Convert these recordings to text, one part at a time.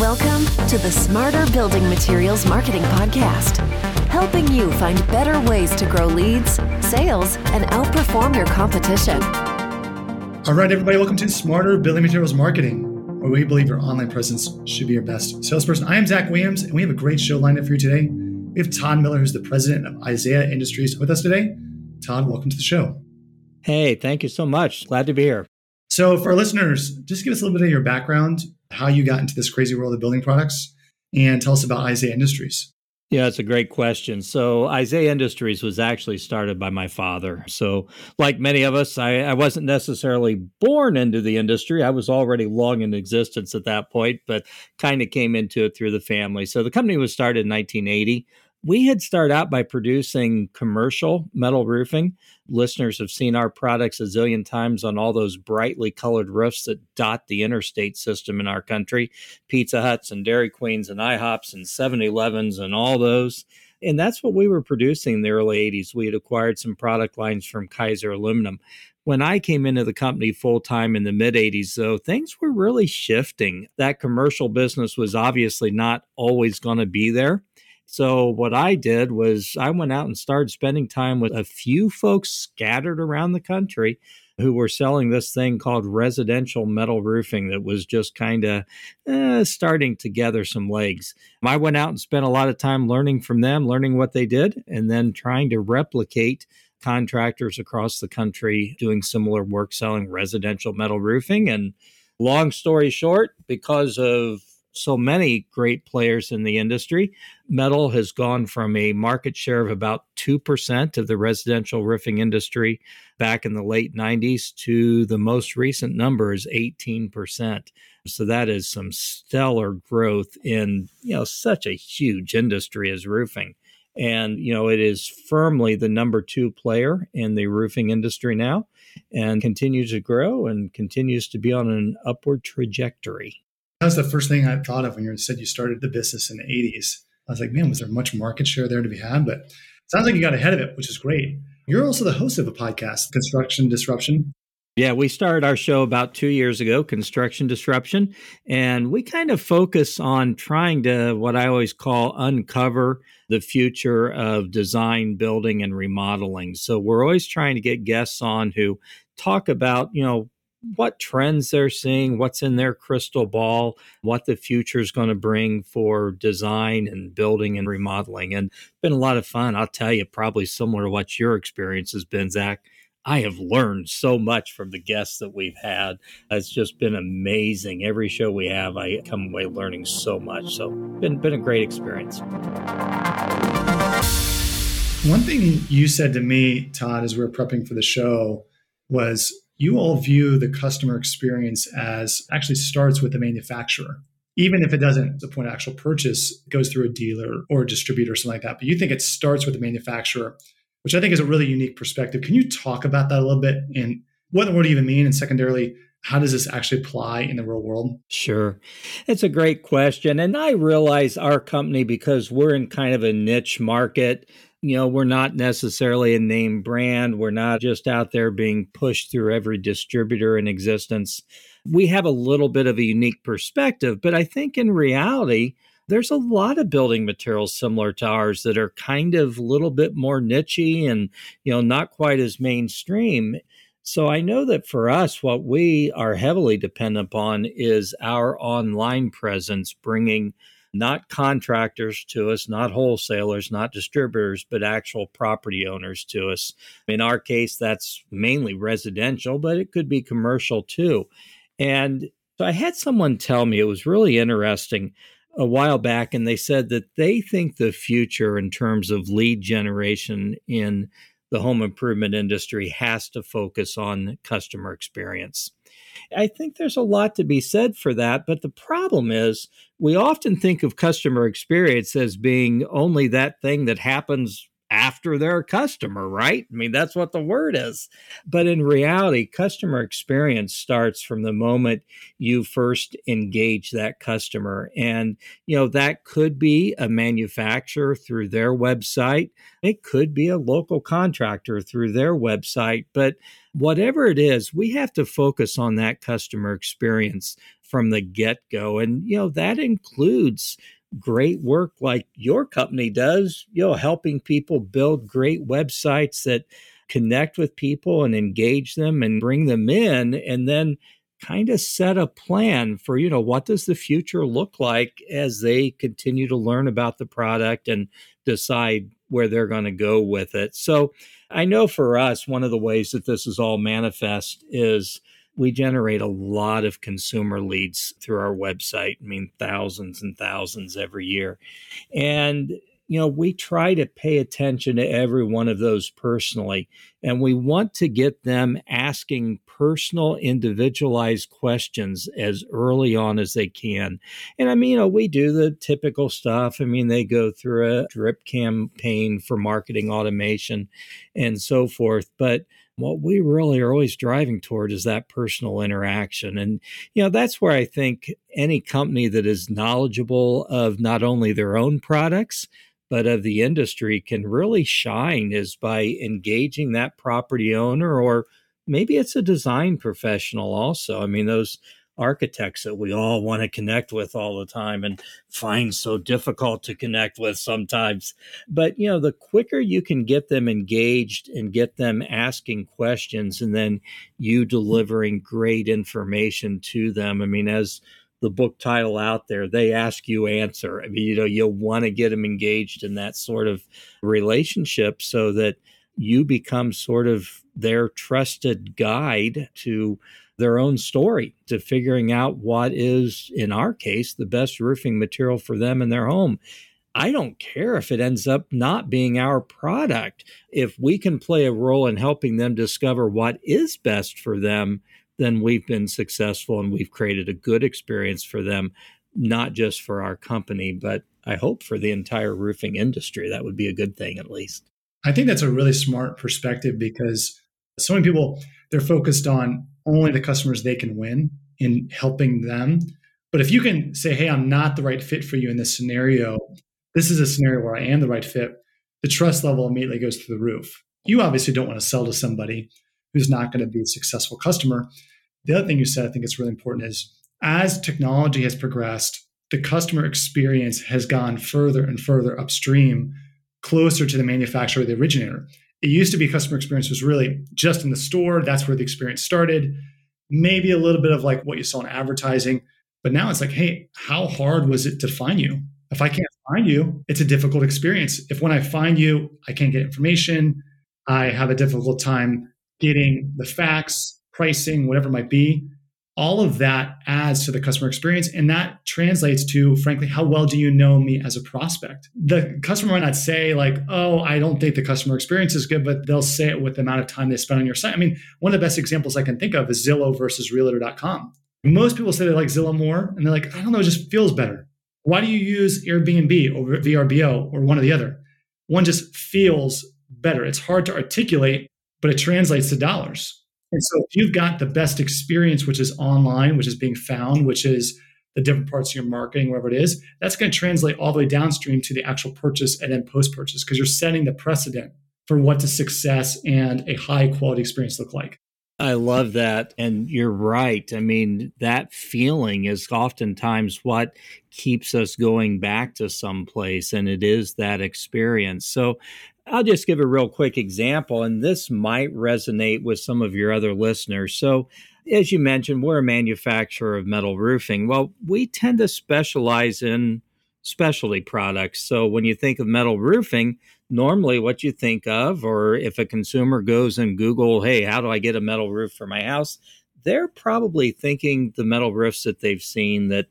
Welcome to the Smarter Building Materials Marketing Podcast, helping you find better ways to grow leads, sales, and outperform your competition. All right, everybody, welcome to Smarter Building Materials Marketing, where we believe your online presence should be your best salesperson. I am Zach Williams, and we have a great show lined up for you today. We have Todd Miller, who's the president of Isaiah Industries, with us today. Todd, welcome to the show. Hey, thank you so much. Glad to be here. So, for our listeners, just give us a little bit of your background, how you got into this crazy world of building products, and tell us about Isaiah Industries. Yeah, it's a great question. So, Isaiah Industries was actually started by my father. So, like many of us, I, I, wasn't necessarily born into the industry. I was already long in existence at that point, but kind of came into it through the family. So, the company was started in 1980 we had started out by producing commercial metal roofing. Listeners have seen our products a zillion times on all those brightly colored roofs that dot the interstate system in our country Pizza Huts and Dairy Queens and IHOPs and 7 Elevens and all those. And that's what we were producing in the early 80s. We had acquired some product lines from Kaiser Aluminum. When I came into the company full time in the mid 80s, though, things were really shifting. That commercial business was obviously not always going to be there. So, what I did was I went out and started spending time with a few folks scattered around the country who were selling this thing called residential metal roofing that was just kind of eh, starting to gather some legs. I went out and spent a lot of time learning from them, learning what they did, and then trying to replicate contractors across the country doing similar work selling residential metal roofing. And long story short, because of so many great players in the industry. Metal has gone from a market share of about 2% of the residential roofing industry back in the late 90s to the most recent number is 18%. So that is some stellar growth in, you know, such a huge industry as roofing. And, you know, it is firmly the number two player in the roofing industry now and continues to grow and continues to be on an upward trajectory. That was the first thing I thought of when you said you started the business in the 80s. I was like, man, was there much market share there to be had? But sounds like you got ahead of it, which is great. You're also the host of a podcast, Construction Disruption. Yeah, we started our show about two years ago, Construction Disruption, and we kind of focus on trying to, what I always call, uncover the future of design, building, and remodeling. So we're always trying to get guests on who talk about, you know, what trends they're seeing, what's in their crystal ball, what the future is going to bring for design and building and remodeling. And been a lot of fun. I'll tell you, probably similar to what your experience has been, Zach. I have learned so much from the guests that we've had. It's just been amazing. Every show we have, I come away learning so much. So, been been a great experience. One thing you said to me, Todd, as we were prepping for the show, was you all view the customer experience as actually starts with the manufacturer even if it doesn't the point of actual purchase goes through a dealer or a distributor or something like that but you think it starts with the manufacturer which i think is a really unique perspective can you talk about that a little bit and what the word even mean and secondarily how does this actually apply in the real world? Sure. It's a great question. And I realize our company, because we're in kind of a niche market, you know, we're not necessarily a name brand. We're not just out there being pushed through every distributor in existence. We have a little bit of a unique perspective, but I think in reality, there's a lot of building materials similar to ours that are kind of a little bit more nichey and, you know, not quite as mainstream. So I know that for us, what we are heavily dependent upon is our online presence, bringing not contractors to us, not wholesalers, not distributors, but actual property owners to us. In our case, that's mainly residential, but it could be commercial too. And so I had someone tell me it was really interesting a while back, and they said that they think the future in terms of lead generation in the home improvement industry has to focus on customer experience. I think there's a lot to be said for that. But the problem is, we often think of customer experience as being only that thing that happens after their customer, right? I mean, that's what the word is. But in reality, customer experience starts from the moment you first engage that customer. And, you know, that could be a manufacturer through their website, it could be a local contractor through their website. But whatever it is, we have to focus on that customer experience from the get go. And, you know, that includes great work like your company does, you know, helping people build great websites that connect with people and engage them and bring them in and then kind of set a plan for you know what does the future look like as they continue to learn about the product and decide where they're going to go with it. So i know for us one of the ways that this is all manifest is we generate a lot of consumer leads through our website. I mean, thousands and thousands every year. And, you know, we try to pay attention to every one of those personally. And we want to get them asking personal, individualized questions as early on as they can. And I mean, you know, we do the typical stuff. I mean, they go through a drip campaign for marketing automation and so forth. But what we really are always driving toward is that personal interaction. And, you know, that's where I think any company that is knowledgeable of not only their own products, but of the industry can really shine is by engaging that property owner or maybe it's a design professional also. I mean, those architects that we all want to connect with all the time and find so difficult to connect with sometimes. But, you know, the quicker you can get them engaged and get them asking questions and then you delivering great information to them. I mean, as the book title out there, they ask you answer. I mean, you know, you'll want to get them engaged in that sort of relationship so that you become sort of their trusted guide to their own story to figuring out what is, in our case, the best roofing material for them in their home. I don't care if it ends up not being our product. If we can play a role in helping them discover what is best for them, then we've been successful and we've created a good experience for them, not just for our company, but I hope for the entire roofing industry. That would be a good thing, at least. I think that's a really smart perspective because so many people, they're focused on only the customers they can win in helping them. But if you can say, hey, I'm not the right fit for you in this scenario, this is a scenario where I am the right fit, the trust level immediately goes through the roof. You obviously don't want to sell to somebody who's not going to be a successful customer. The other thing you said, I think it's really important, is as technology has progressed, the customer experience has gone further and further upstream, closer to the manufacturer, the originator. It used to be customer experience was really just in the store. That's where the experience started. Maybe a little bit of like what you saw in advertising. But now it's like, hey, how hard was it to find you? If I can't find you, it's a difficult experience. If when I find you, I can't get information, I have a difficult time getting the facts, pricing, whatever it might be, all of that adds to the customer experience. And that translates to, frankly, how well do you know me as a prospect? The customer might not say, like, oh, I don't think the customer experience is good, but they'll say it with the amount of time they spend on your site. I mean, one of the best examples I can think of is Zillow versus realtor.com. Most people say they like Zillow more, and they're like, I don't know, it just feels better. Why do you use Airbnb over VRBO or one or the other? One just feels better. It's hard to articulate, but it translates to dollars. And so if you've got the best experience, which is online, which is being found, which is the different parts of your marketing, wherever it is, that's going to translate all the way downstream to the actual purchase and then post purchase because you're setting the precedent for what does success and a high quality experience look like. I love that. And you're right. I mean, that feeling is oftentimes what keeps us going back to some place, and it is that experience. So I'll just give a real quick example, and this might resonate with some of your other listeners. So, as you mentioned, we're a manufacturer of metal roofing. Well, we tend to specialize in specialty products. So, when you think of metal roofing, normally what you think of, or if a consumer goes and Google, hey, how do I get a metal roof for my house? They're probably thinking the metal roofs that they've seen that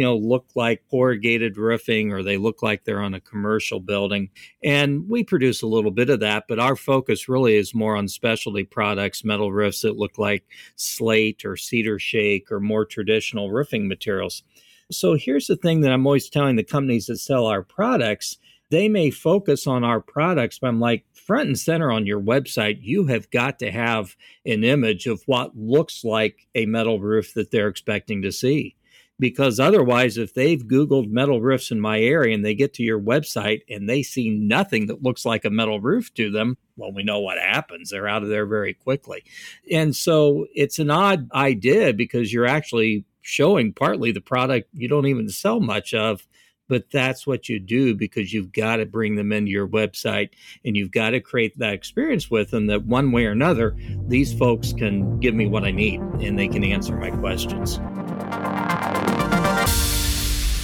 you know, look like corrugated roofing or they look like they're on a commercial building. And we produce a little bit of that, but our focus really is more on specialty products, metal roofs that look like slate or cedar shake or more traditional roofing materials. So here's the thing that I'm always telling the companies that sell our products they may focus on our products, but I'm like, front and center on your website, you have got to have an image of what looks like a metal roof that they're expecting to see. Because otherwise, if they've Googled metal roofs in my area and they get to your website and they see nothing that looks like a metal roof to them, well, we know what happens. They're out of there very quickly. And so it's an odd idea because you're actually showing partly the product you don't even sell much of but that's what you do because you've got to bring them into your website and you've got to create that experience with them that one way or another these folks can give me what i need and they can answer my questions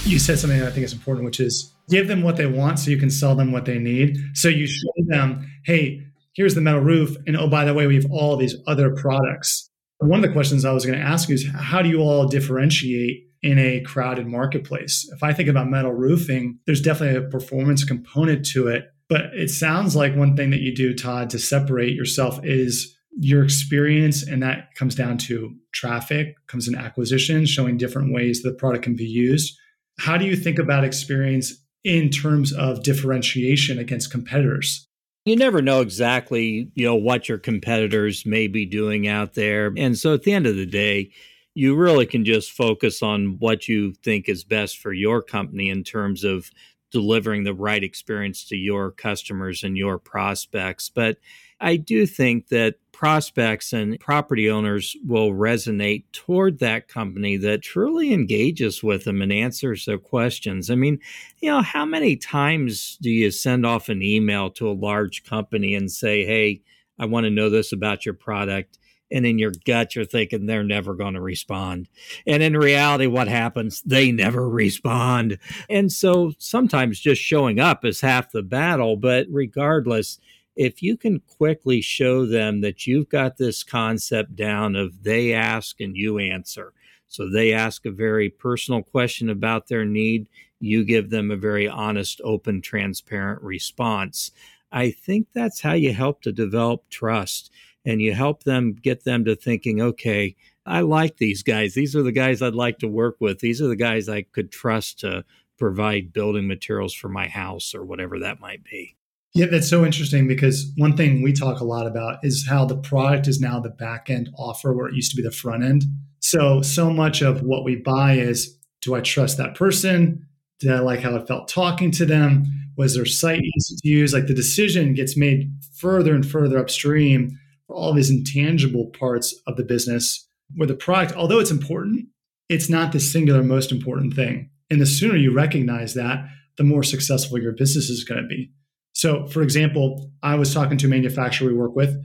you said something that i think is important which is give them what they want so you can sell them what they need so you show them hey here's the metal roof and oh by the way we have all these other products one of the questions i was going to ask you is how do you all differentiate in a crowded marketplace. If I think about metal roofing, there's definitely a performance component to it. But it sounds like one thing that you do, Todd, to separate yourself is your experience. And that comes down to traffic, comes in acquisition, showing different ways the product can be used. How do you think about experience in terms of differentiation against competitors? you never know exactly you know what your competitors may be doing out there and so at the end of the day you really can just focus on what you think is best for your company in terms of delivering the right experience to your customers and your prospects. But I do think that prospects and property owners will resonate toward that company that truly engages with them and answers their questions. I mean, you know, how many times do you send off an email to a large company and say, hey, I want to know this about your product? and in your gut you're thinking they're never going to respond and in reality what happens they never respond and so sometimes just showing up is half the battle but regardless if you can quickly show them that you've got this concept down of they ask and you answer so they ask a very personal question about their need you give them a very honest open transparent response i think that's how you help to develop trust and you help them get them to thinking, okay, I like these guys. These are the guys I'd like to work with. These are the guys I could trust to provide building materials for my house or whatever that might be. Yeah, that's so interesting because one thing we talk a lot about is how the product is now the back end offer where it used to be the front end. So, so much of what we buy is do I trust that person? Did I like how it felt talking to them? Was their site easy to use? Like the decision gets made further and further upstream for all these intangible parts of the business where the product, although it's important, it's not the singular most important thing. And the sooner you recognize that, the more successful your business is going to be. So, for example, I was talking to a manufacturer we work with.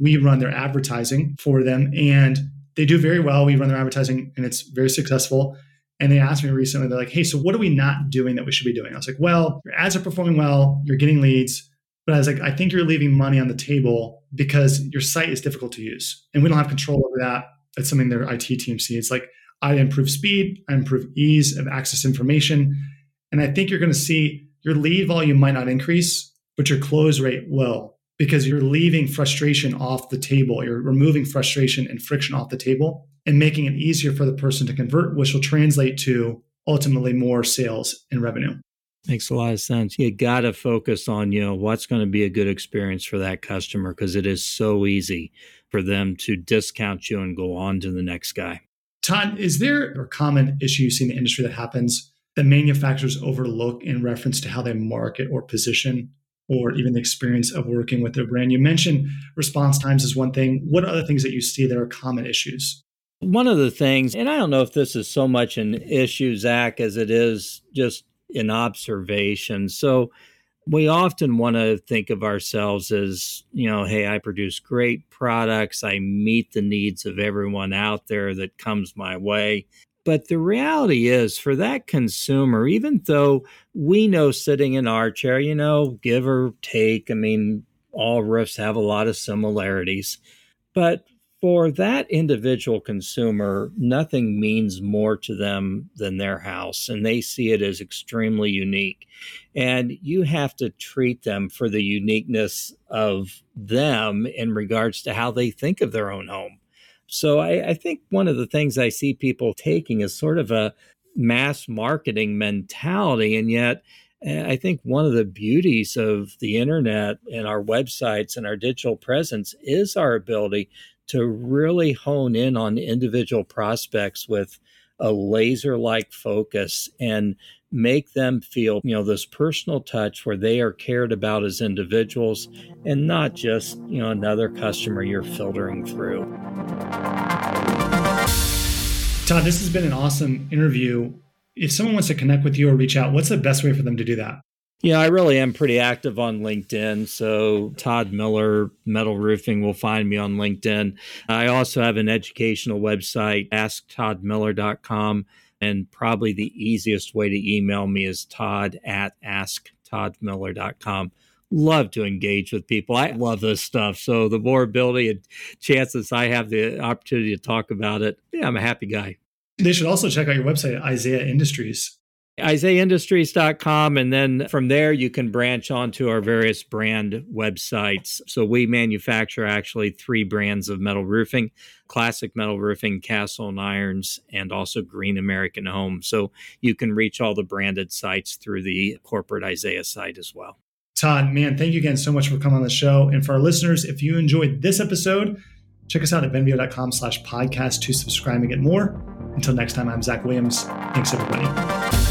We run their advertising for them and they do very well. We run their advertising and it's very successful. And they asked me recently, they're like, hey, so what are we not doing that we should be doing? I was like, well, your ads are performing well, you're getting leads, but I was like, I think you're leaving money on the table because your site is difficult to use. And we don't have control over that. That's something their IT team sees. Like I improve speed, I improve ease of access information. And I think you're going to see your lead volume might not increase, but your close rate will because you're leaving frustration off the table. You're removing frustration and friction off the table and making it easier for the person to convert, which will translate to ultimately more sales and revenue. Makes a lot of sense. You got to focus on, you know, what's going to be a good experience for that customer because it is so easy for them to discount you and go on to the next guy. Todd, is there a common issue you see in the industry that happens that manufacturers overlook in reference to how they market or position or even the experience of working with their brand? You mentioned response times is one thing. What other things that you see that are common issues? One of the things, and I don't know if this is so much an issue, Zach, as it is just an observation. So we often want to think of ourselves as, you know, hey, I produce great products. I meet the needs of everyone out there that comes my way. But the reality is, for that consumer, even though we know sitting in our chair, you know, give or take, I mean, all roofs have a lot of similarities. But for that individual consumer, nothing means more to them than their house, and they see it as extremely unique. And you have to treat them for the uniqueness of them in regards to how they think of their own home. So I, I think one of the things I see people taking is sort of a mass marketing mentality, and yet eh, I think one of the beauties of the internet and our websites and our digital presence is our ability to really hone in on individual prospects with a laser like focus and make them feel, you know, this personal touch where they are cared about as individuals and not just, you know, another customer you're filtering through. Todd, this has been an awesome interview. If someone wants to connect with you or reach out, what's the best way for them to do that? Yeah, I really am pretty active on LinkedIn. So, Todd Miller, Metal Roofing, will find me on LinkedIn. I also have an educational website, asktoddmiller.com. And probably the easiest way to email me is todd at asktoddmiller.com. Love to engage with people. I love this stuff. So the more ability and chances I have the opportunity to talk about it, yeah, I'm a happy guy. They should also check out your website, Isaiah Industries. IsaiahIndustries.com. And then from there, you can branch onto our various brand websites. So we manufacture actually three brands of metal roofing classic metal roofing, Castle and Irons, and also Green American Home. So you can reach all the branded sites through the corporate Isaiah site as well. Todd, man, thank you again so much for coming on the show. And for our listeners, if you enjoyed this episode, check us out at venveo.com slash podcast to subscribe and get more. Until next time, I'm Zach Williams. Thanks, everybody.